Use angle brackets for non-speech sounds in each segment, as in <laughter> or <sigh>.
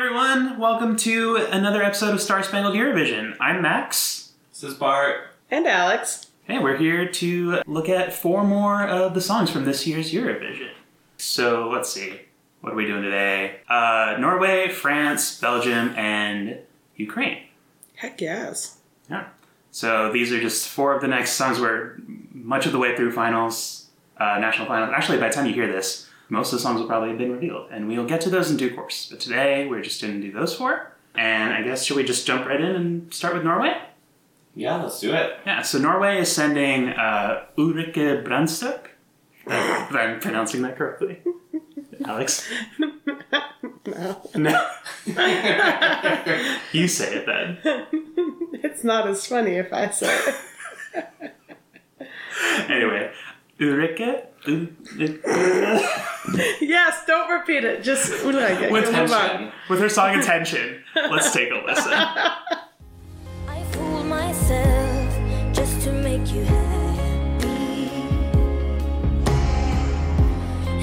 Hey everyone, welcome to another episode of Star Spangled Eurovision. I'm Max. This is Bart. And Alex. Hey, we're here to look at four more of the songs from this year's Eurovision. So let's see, what are we doing today? Uh, Norway, France, Belgium, and Ukraine. Heck yes. Yeah. So these are just four of the next songs. We're much of the way through finals, uh, national finals. Actually, by the time you hear this, most of the songs will probably have been revealed, and we'll get to those in due course. But today, we're just going to do those four. And I guess, should we just jump right in and start with Norway? Yeah, let's do it. Yeah, so Norway is sending uh, Ulrikke Brandstorp. If I'm pronouncing that correctly. <laughs> Alex? No. No. <laughs> you say it then. <laughs> It's not as funny if I say it. Anyway, Ulrike. U- <laughs> yes, don't repeat it. Just Ulrikke. With Move on. Tension. With her song Attention. Let's take a listen. <laughs> I fool myself just to make you happy.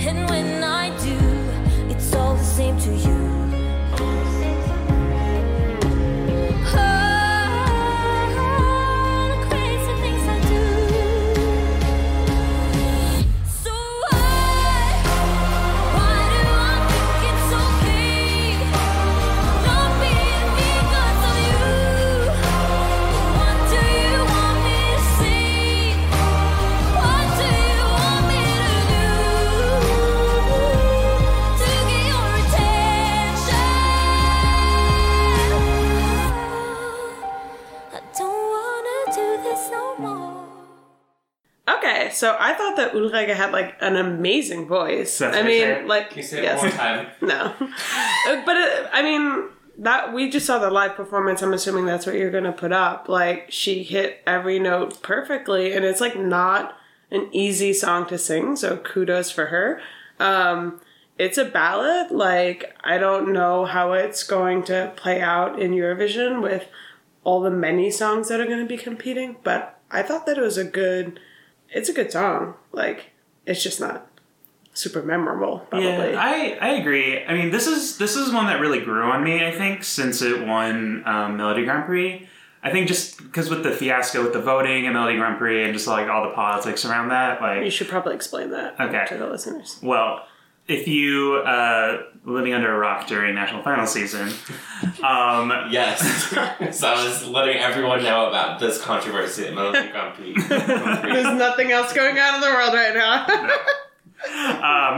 And when I do, it's all the same to you. Thought that Ulrikke had like an amazing voice. That's I mean, saying? like Can you say it yes. one more time? <laughs> No, Uh, but it, I mean that we just saw the live performance. I'm assuming that's what you're gonna put up. Like she hit every note perfectly, and it's like not an easy song to sing. So kudos for her. Um, it's a ballad. Like I don't know how it's going to play out in Eurovision with all the many songs that are going to be competing, but I thought that it was a good. It's a good song. Like it's just not super memorable. Probably. Yeah, I, I agree. I mean, this is this is one that really grew on me. I think since it won um, Melodi Grand Prix. I think just because with the fiasco with the voting and Melodi Grand Prix and just like all the politics around that, like You should probably explain that Okay. to the listeners. well, if you uh, living under a rock during national final season, um, <laughs> Yes. so I was letting everyone know about this controversy at Melodi Grand Prix. <laughs> There's nothing else going on in the world right now.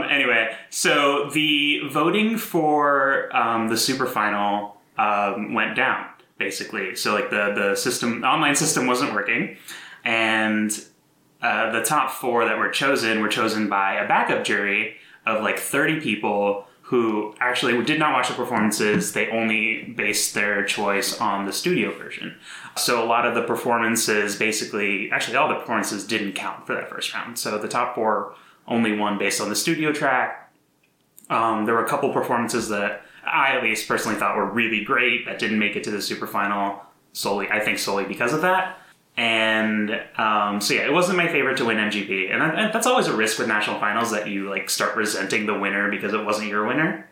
<laughs> um, anyway, so the voting for um, the super final um, went down basically. So like the the system, the online system wasn't working, and uh, the top four that were chosen were chosen by a backup jury of like thirty people who actually did not watch the performances. They only based their choice on the studio version. So a lot of the performances, basically, actually all the performances didn't count for that first round. So the top four only won based on the studio track. Um, there were a couple performances that I at least personally thought were really great that didn't make it to the super final solely, I think solely because of that. And um, so yeah, it wasn't my favorite to win MGP, and, and that's always a risk with national finals that you like start resenting the winner because it wasn't your winner.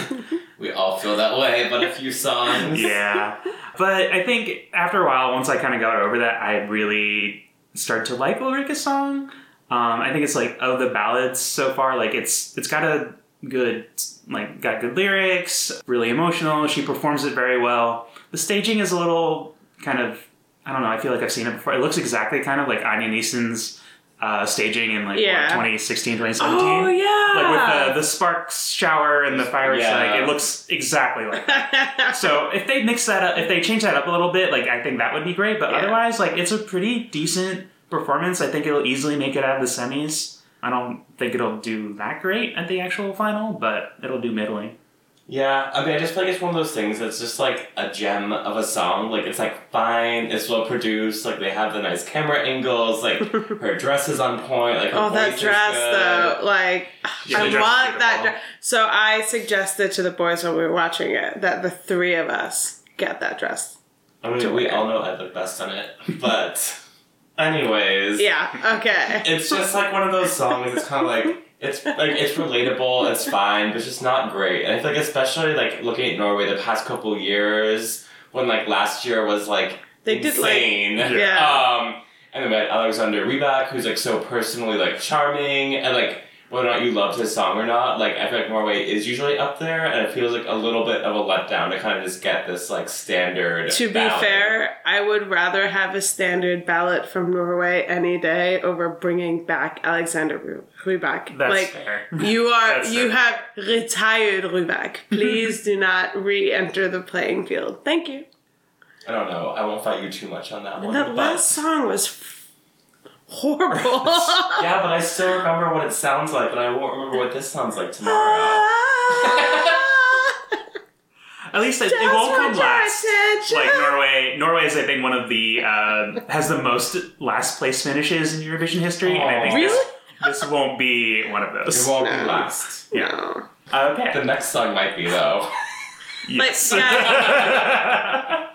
<laughs> we all feel that way, but a few songs. yeah. But I think after a while, once I kind of got over that, I really started to like Ulrikke's song. Um, I think it's like of the ballads so far, like it's it's got a good like got good lyrics, really emotional. She performs it very well. The staging is a little kind of I don't know. I feel like I've seen it before. It looks exactly kind of like Anja Nissen's uh, staging in like what, Yeah. 2016, 2017 oh yeah. like with the, the sparks shower and the fireworks Yeah. like it looks exactly like that <laughs> so if they mix that up if they change that up a little bit like i think that would be great but Yeah. otherwise like it's a pretty decent performance i think it'll easily make it out of the semis i don't think it'll do that great at the actual final but it'll do middling Yeah, I mean, I just feel like it's one of those things that's just like a gem of a song. Like, it's like fine, it's well produced, like, they have the nice camera angles, like, <laughs> her dress is on point, like, her Oh, that voice is dress good. though, like Yeah, I dress want that. Dress. So I suggested to the boys when we were watching it that the three of us get that dress. I mean, we wear. all know I look best on it, <laughs> but anyways. Yeah. Okay. It's just like one of those songs. It's kind of like It's like it's relatable, it's fine, but it's just not great. And I feel like especially like looking at Norway the past couple years, when like last year was like They did, like- insane. Yeah. Um and then we had Alexander Rybak, who's like so personally like charming and like whether or not you loved his song or not, like I feel like Norway is usually up there and it feels like a little bit of a letdown to kind of just get this like standard To be fair, I would rather have a standard ballot from Norway any day over bringing back Alexander Ru- Rybak. That's like fair. you are, That's you fair. have retired Rybak. Please do not <laughs> re-enter the playing field. Thank you. I don't know. I won't fight you too much on that one. That but- last song was f- horrible. <laughs> Yeah, but I still remember what it sounds like, but I won't remember what this sounds like tomorrow. <laughs> At least it, it won't come want last. Like Norway, Norway is I think one of the uh, has the most last place finishes in Eurovision history, and I think Aw. this, this won't be one of those. it won't No. be last. Yeah. No. Okay. The next song might be though. <laughs> Yes. yeah.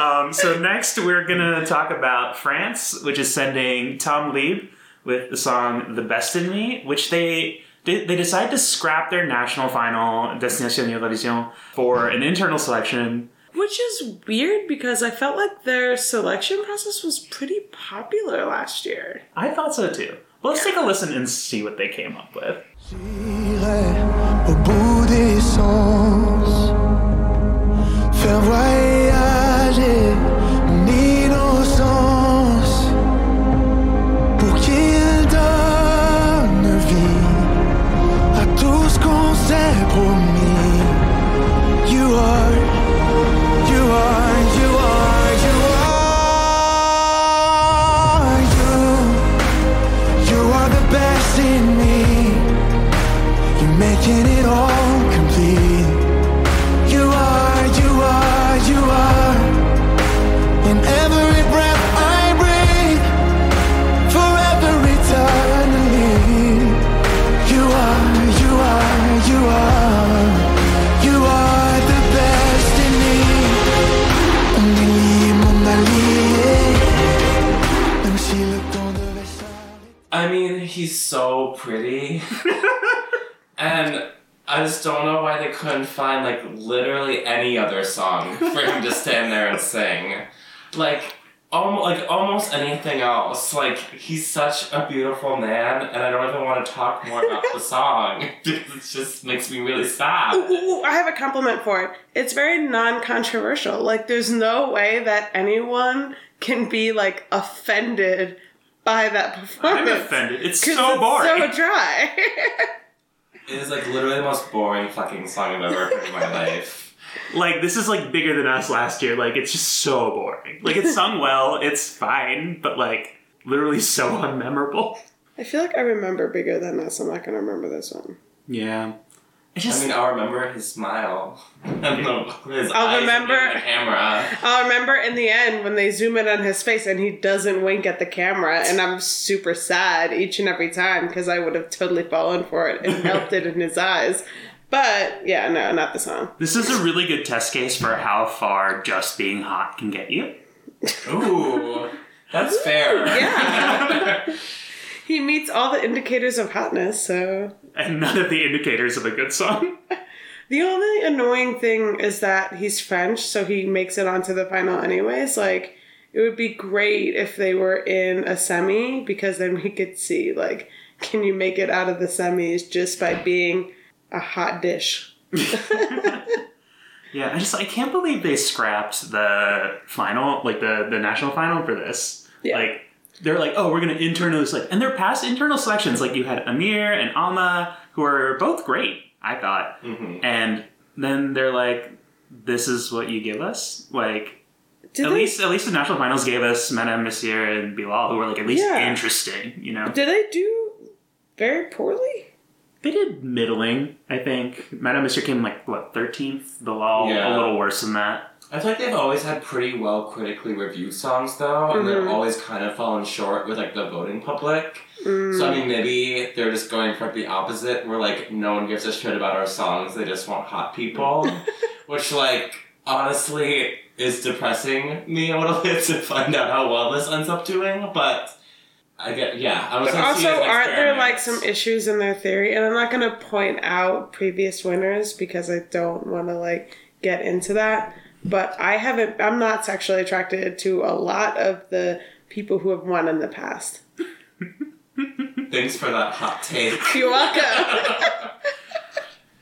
<laughs> um, so next we're gonna talk about France, which is sending Tom Leeb with the song "The Best in Me," which they they, they decide to scrap their national final Destination Eurovision for an internal selection. Which is weird because I felt like their selection process was pretty popular last year. I thought so too. Let's take a listen and see what they came up with. J'irai au bout des sens, faire I mean, he's so pretty. <laughs> and I just don't know why they couldn't find like literally any other song for him to stand there and sing. Like almost like almost anything else. Like he's such a beautiful man and I don't even want to talk more about the song because <laughs> it just makes me really sad. Ooh, ooh, I have a compliment for it. It's very non-controversial. Like, there's no way that anyone can be like offended by that performance. I'm offended. It's so it's boring. so dry. It is like literally the most boring fucking song I've ever heard in my <laughs> life. like this is like bigger than us last year. Like it's just so boring. Like it's sung well, it's fine, but like literally so <laughs> unmemorable. I feel like I remember bigger than us. I'm not gonna remember this one. Yeah. It I just mean, I'll remember his smile <laughs> and the, his I'll eyes remember- the camera. I'll remember in the end when they zoom in on his face and he doesn't wink at the camera, and I'm super sad each and every time because I would have totally fallen for it and melted in his eyes. But yeah, no, not the song. this is a really good test case for how far just being hot can get you. Ooh, that's fair. Yeah. <laughs> <laughs> He meets all the indicators of hotness, so And none of the indicators of a good song. <laughs> The only annoying thing is that he's French, so he makes it onto the final anyways. Like, it would be great if they were in a semi because then we could see, like, can you make it out of the semis just by being a hot dish? <laughs> Yeah, I just I can't believe they scrapped the final, like the the national final for this. Yeah. Like they're like, oh, we're gonna internally select, and their past internal selections, like you had Amir and Alma, who are both great, I thought, Mhm. and then they're like, this is what you give us, like. Did at they, least, at least the national finals gave us Madame Monsieur and Bilal, who were like at least Yeah. interesting. You know, did they do very poorly? they did middling. I think Madame Monsieur came like what thirteenth. Bilal Yeah. a little worse than that. I feel like they've always had pretty well critically reviewed songs though, and they've Mhm. always kind of fallen short with like the voting public. Mm. So I mean, maybe they're just going for the opposite, where like no one gives a shit about our songs; they just want hot people, <laughs> which like honestly is depressing me a little bit to find out how well this ends up doing. But I get yeah. I was But also, it as an aren't there like some issues in their theory? And I'm not going to point out previous winners because I don't want to like get into that. But I haven't. I'm not sexually attracted to a lot of the people who have won in the past. Thanks for that hot take. You're welcome.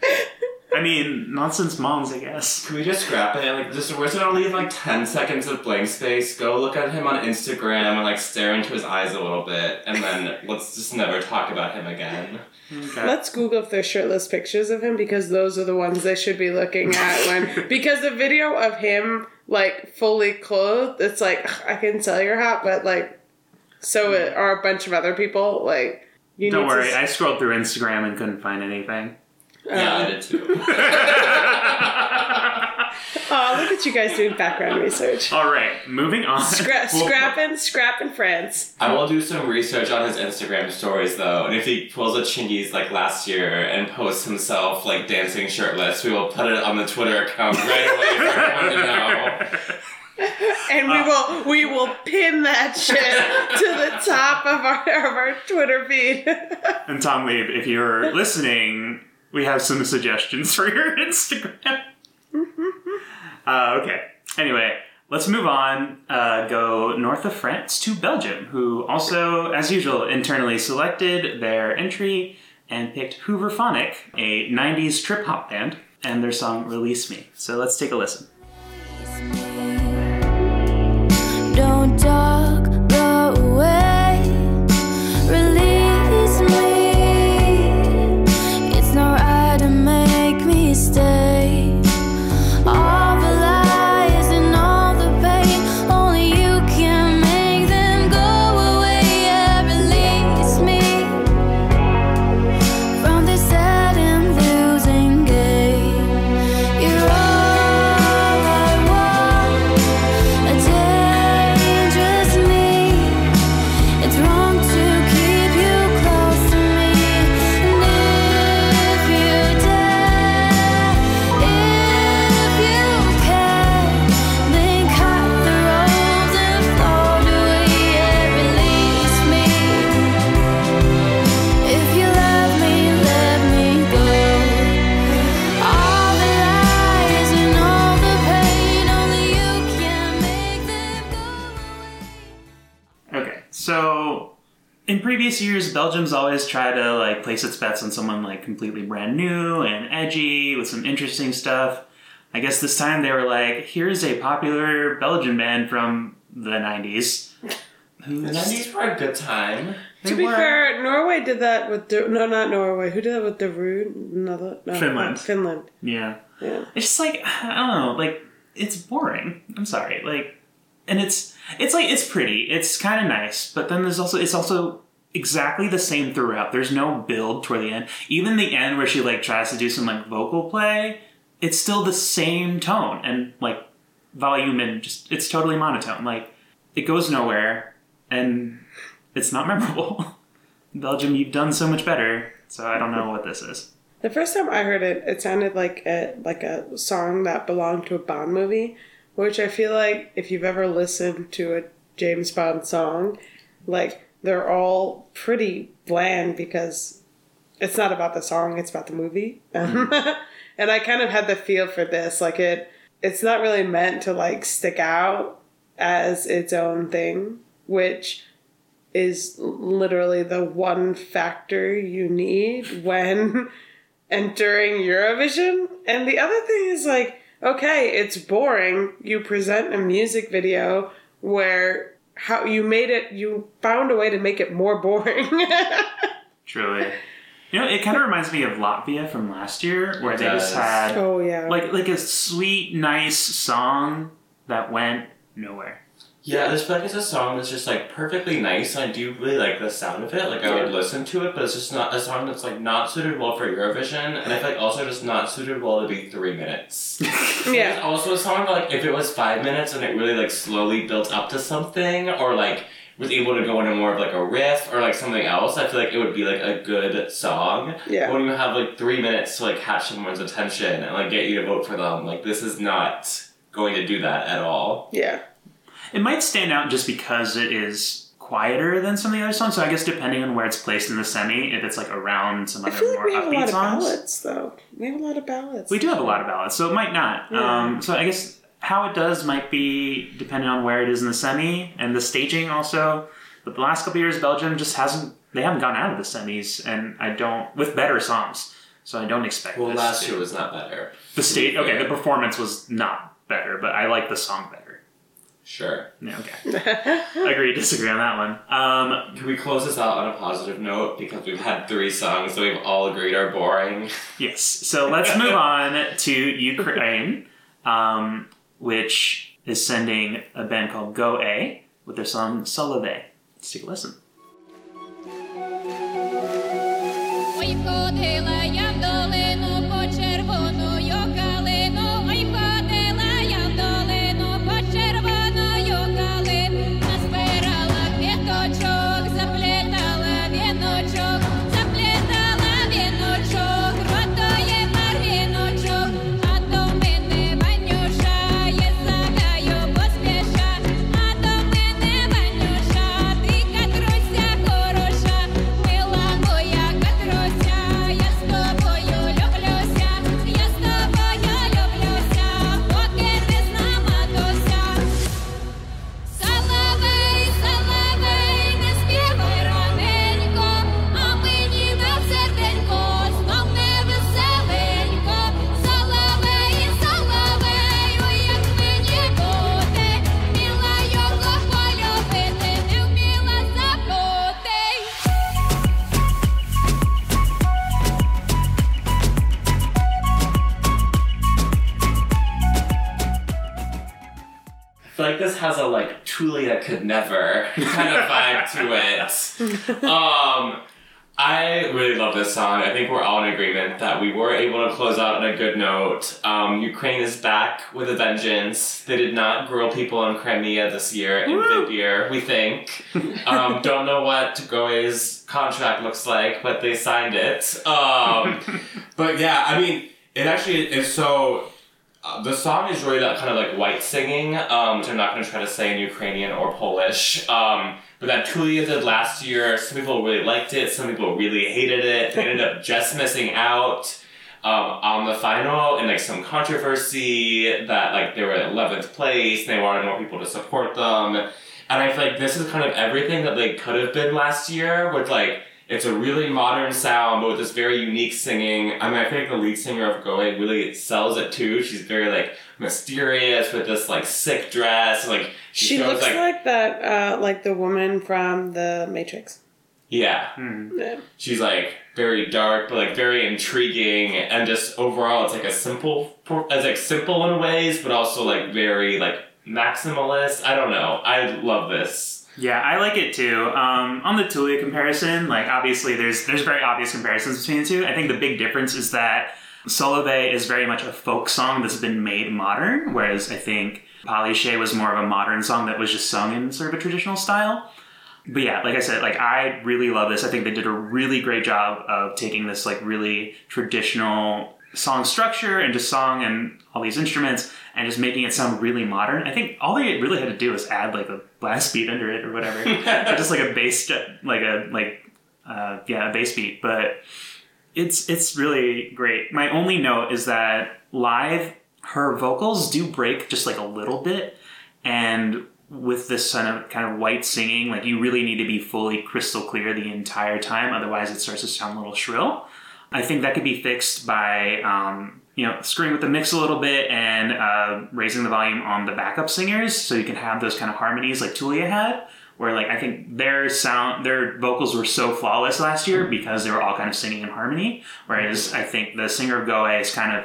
<laughs> I mean, not since moms, I guess. Can we just scrap it? Like, just we're just gonna leave like ten seconds of blank space. Go look at him on Instagram and like stare into his eyes a little bit, and then <laughs> let's just never talk about him again. Okay. Let's Google if there's shirtless pictures of him because those are the ones they should be looking at when <laughs> because the video of him like fully clothed, it's like ugh, I can tell you're hot, but like so it, are a bunch of other people. Like you Don't need worry, To, I scrolled through Instagram and couldn't find anything. Yeah, I Um, did too. <laughs> oh, look at you guys doing background research. All right, moving on. Scra- <laughs> We'll- scrapping, scrapping France. I will do some research on his Instagram stories though, and if he pulls a Chingiz like last year and posts himself like dancing shirtless, we will put it on the Twitter account right away for everyone to know. <laughs> And we will we will pin that shit to the top of our of our Twitter feed. And Tom Lee, if you're listening, we have some suggestions <laughs> for your Instagram. uh, okay. Anyway, let's move on. Uh, go north of France to Belgium, who also, as usual, internally selected their entry and picked Hooverphonic, a 90s trip hop band, and their song Release Me. So let's take a listen. So in previous years, Belgium's always tried to like place its bets on someone like completely brand new and edgy with some interesting stuff. I guess this time they were like, here's a popular Belgian band from the 90s. The nineties were a good time. they To be were- fair, Norway did that with the, no, not Norway. Who did that with Darude? Another no, Finland. Finland. Yeah. Yeah. It's just like, I don't know, like, it's boring. I'm sorry. Like, and it's, it's like, it's pretty. It's kind of nice, but then there's also, it's also exactly the same throughout. There's no build toward the end. Even the end where she, like, tries to do some, like, vocal play, it's still the same tone and, like, volume and just, it's totally monotone. Like, it goes nowhere and it's not <laughs> memorable. Belgium, you've done so much better, so I don't know what this is. The first time I heard it, it sounded like a like a song that belonged to a Bond movie, which I feel like if you've ever listened to a James Bond song, like they're all pretty bland because it's not about the song, it's about the movie. Mm-hmm. <laughs> and I kind of had the feel for this, like it it's not really meant to like stick out as its own thing, which is literally the one factor you need when <laughs> entering Eurovision. And the other thing is like, okay, it's boring. You present a music video where how you made it you found a way to make it more boring. <laughs> Truly. You know, it kind of reminds me of Latvia from last year, where It they just had oh yeah. like like a sweet, nice song that went nowhere. Yeah, this like it's a song that's just like perfectly nice. And I do really like the sound of it. Like I would listen to it, but it's just not a song that's like not suited well for Eurovision, and I feel like also just not suited well to be three minutes. <laughs> It's yeah. also a song that, like if it was five minutes and it really like slowly built up to something, or like was able to go into more of like a riff or like something else, I feel like it would be like a good song. Yeah. But when you have like three minutes to like catch someone's attention and like get you to vote for them, like this is not going to do that at all. Yeah. It might stand out just because it is quieter than some of the other songs. So I guess depending on where it's placed in the semi, if it's like around some I other feel like more we have a upbeat lot of songs. ballads, though. We have a lot of ballads. We do have a lot of ballads, so it might not. Yeah. Um, so I guess how it does might be depending on where it is in the semi and the staging also. But the last couple years, Belgium just hasn't. They haven't gone out of the semis, and I don't with better songs. So I don't expect. Well, this last to- year was not better. the state. Okay, the performance was not better, but I like the song better. Sure. Yeah, okay. <laughs> Agree, disagree on that one. Um, Can we close this out on a positive note because we've had three songs that we've all agreed are boring. yes. So let's move <laughs> on to Ukraine, um, which is sending a band called Go A with their song Solovey. Let's take a listen. Has a like Tulia could never kind of vibe to it. <laughs> Um, I really love this song. I think we're all in agreement that we were able to close out on a good note. Um, Ukraine is back with a vengeance. They did not grill people in Crimea this year in Vidbir, we think. Um, <laughs> don't know what Go A's contract looks like, but they signed it. Um, <laughs> but yeah, I mean, it actually is so. Uh, the song is really that kind of like white singing, um, which I'm not going to try to say in Ukrainian or Polish. Um, but that Tulia did last year, some people really liked it, some people really hated it. They ended up just missing out um, on the final and like some controversy that like they were at 11th place and they wanted more people to support them. And I feel like this is kind of everything that they could have been last year with like it's a really modern sound, but with this very unique singing. I mean, I think the lead singer of Go A really sells it too. She's very like mysterious with this like sick dress. Like She shows, looks like, that, uh, like the woman from The Matrix. yeah, Yeah. she's like very dark, but like very intriguing, and just overall, it's like a simple, as like simple in ways, but also like very like maximalist. I don't know. I love this. Yeah, I like it too. Um, on the Tulia comparison, like obviously there's there's very obvious comparisons between the two. I think the big difference is that Solovey is very much a folk song that's been made modern, whereas I think Pali się was more of a modern song that was just sung in sort of a traditional style. But yeah, like I said, like I really love this. I think they did a really great job of taking this like really traditional song structure and just song and all these instruments and just making it sound really modern. I think all they really had to do was add like a blast beat under it or whatever, <laughs> or just like a bass, like a like uh, yeah, a bass beat. But it's it's really great. My only note is that live, her vocals do break just like a little bit, and with this kind of kind of white singing, like you really need to be fully crystal clear the entire time, otherwise it starts to sound a little shrill. I think that could be fixed by um, you know screwing with the mix a little bit and uh, raising the volume on the backup singers, so you can have those kind of harmonies like Tulia had. Where like I think their sound, their vocals were so flawless last year because they were all kind of singing in harmony. Whereas I think the singer of Go A is kind of,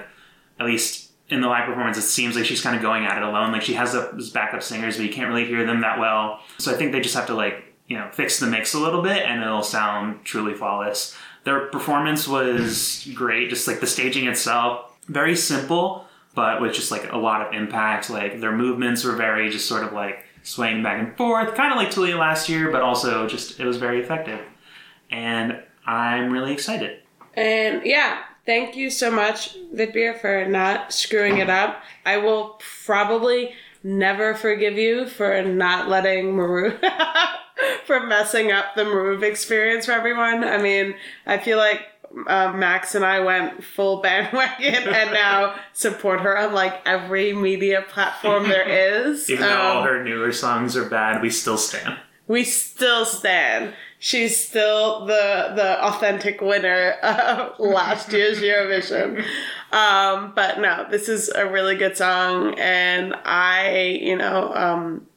at least in the live performance, it seems like she's kind of going at it alone. Like she has those backup singers, but you can't really hear them that well. So I think they just have to like you know fix the mix a little bit, and it'll sound truly flawless. Their performance was great, just like the staging itself, very simple, but with just like a lot of impact. Like their movements were very just sort of like swaying back and forth, kind of like Tulia last year, but also just it was very effective. And I'm really excited. And yeah, thank you so much, Vidbir, for not screwing it up. I will probably never forgive you for not letting Maru <laughs> <laughs> for messing up the move experience for everyone. I mean, I feel like uh, Max and I went full <laughs> bandwagon and now support her on like every media platform there <laughs> is. Even though all Um, her newer songs are bad, we still stand. we still stand. She's still the the authentic winner of last year's Eurovision. Um, but no, this is a really good song, and I, you know, um,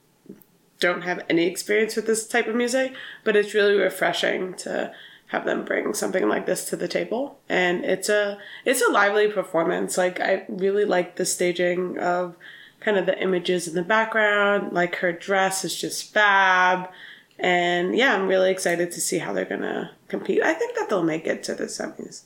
don't have any experience with this type of music, but it's really refreshing to have them bring something like this to the table. And it's a it's a lively performance. Like i really like the staging of kind of the images in the background. Like her dress is just fab. And yeah i'm really excited to see how they're gonna compete. I think that they'll make it to the semis.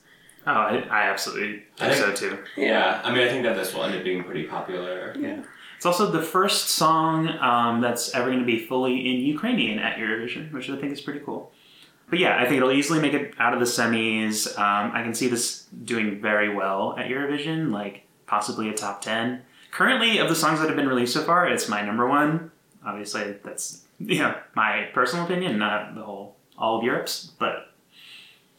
Oh, I, I absolutely I think so think- too. Yeah, I mean, I think that this will end up being pretty popular. Yeah. It's also the first song um, that's ever going to be fully in Ukrainian at Eurovision, which I think is pretty cool. But yeah, I think it'll easily make it out of the semis. Um, I can see this doing very well at Eurovision, like possibly a top 10. Currently, of the songs that have been released so far, it's my number one. Obviously, that's you know my personal opinion, not the whole all of Europe's, but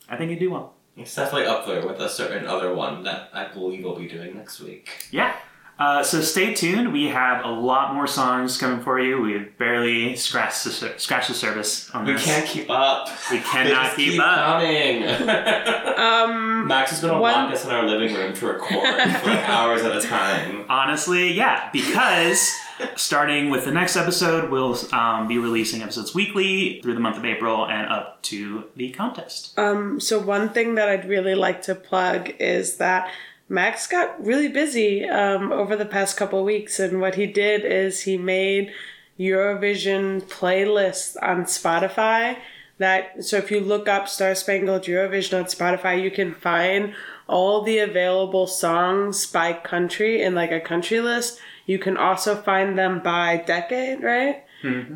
I think it'd do well. It's definitely up there with a certain other one that I believe we'll be doing next week. Yeah. Uh, so stay tuned. We have a lot more songs coming for you. We've barely scratched the sur- scratched the surface on We can't keep up. We They cannot just keep up. coming. <laughs> um Max is gonna One- lock us in our living room to record for like <laughs> hours at a time. Honestly, yeah, because starting with the next episode, we'll um, be releasing episodes weekly through the month of April and up to the contest. Um, so one thing that I'd really like to plug is that Max got really busy um, over the past couple of weeks, and what he did is he made Eurovision playlists on Spotify. That so if you look up Star Spangled Eurovision on Spotify, you can find all the available songs by country in like a country list. You can also find them by decade, right?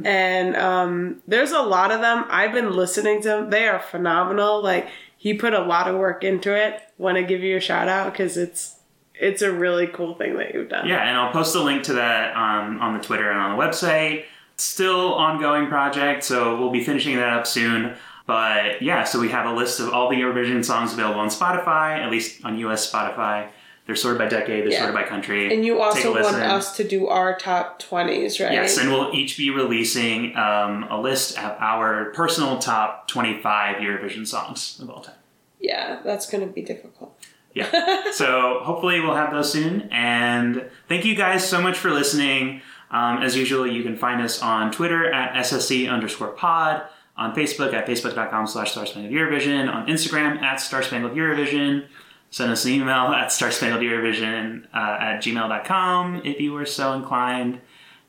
and um, there's a lot of them. I've been listening to them. They are phenomenal. Like he put a lot of work into it. Want to give you a shout out because it's it's a really cool thing that you've done. Yeah, and I'll post a link to that um, on the Twitter and on the website. Still ongoing project, so we'll be finishing that up soon. But yeah, so we have a list of all the Eurovision songs available on Spotify, at least on US Spotify. They're sorted by decade, they're Yeah. sorted by country. And you also want us to do our top twenties, right? Yes, and we'll each be releasing um, a list of our personal top 25 Eurovision songs of all time. yeah, that's gonna be difficult. Yeah. <laughs> so hopefully we'll have those soon. And thank you guys so much for listening. Um, as usual, you can find us on Twitter at SSC underscore pod, on Facebook at facebook.com slash Star Spangled Eurovision, on Instagram at Star Spangled Eurovision. Send us an email <laughs> at Star Spangled Eurovision uh, at gmail.com if you were so inclined.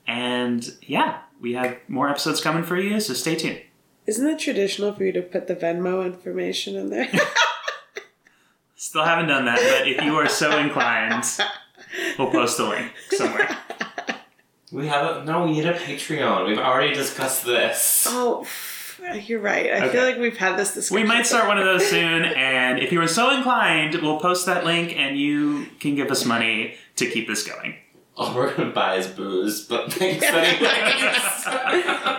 And yeah, we have more episodes coming for you, so stay tuned. Isn't it traditional for you to put the Venmo information in there? <laughs> Still haven't done that, but if you are so <laughs> inclined, we'll post a link somewhere. We have a no. We need a Patreon. We've already discussed this. oh, you're right. I feel like we've had this discussion. We might start one of those soon, and if you are so inclined, we'll post that link and you can give us money to keep this going. <laughs> All we're gonna buy is booze, but thanks anyways.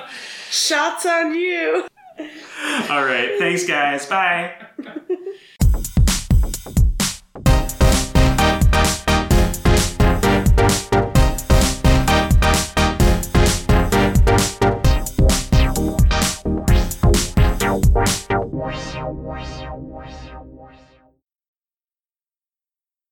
<laughs> Shots on you. All right, thanks, guys. Bye. <laughs>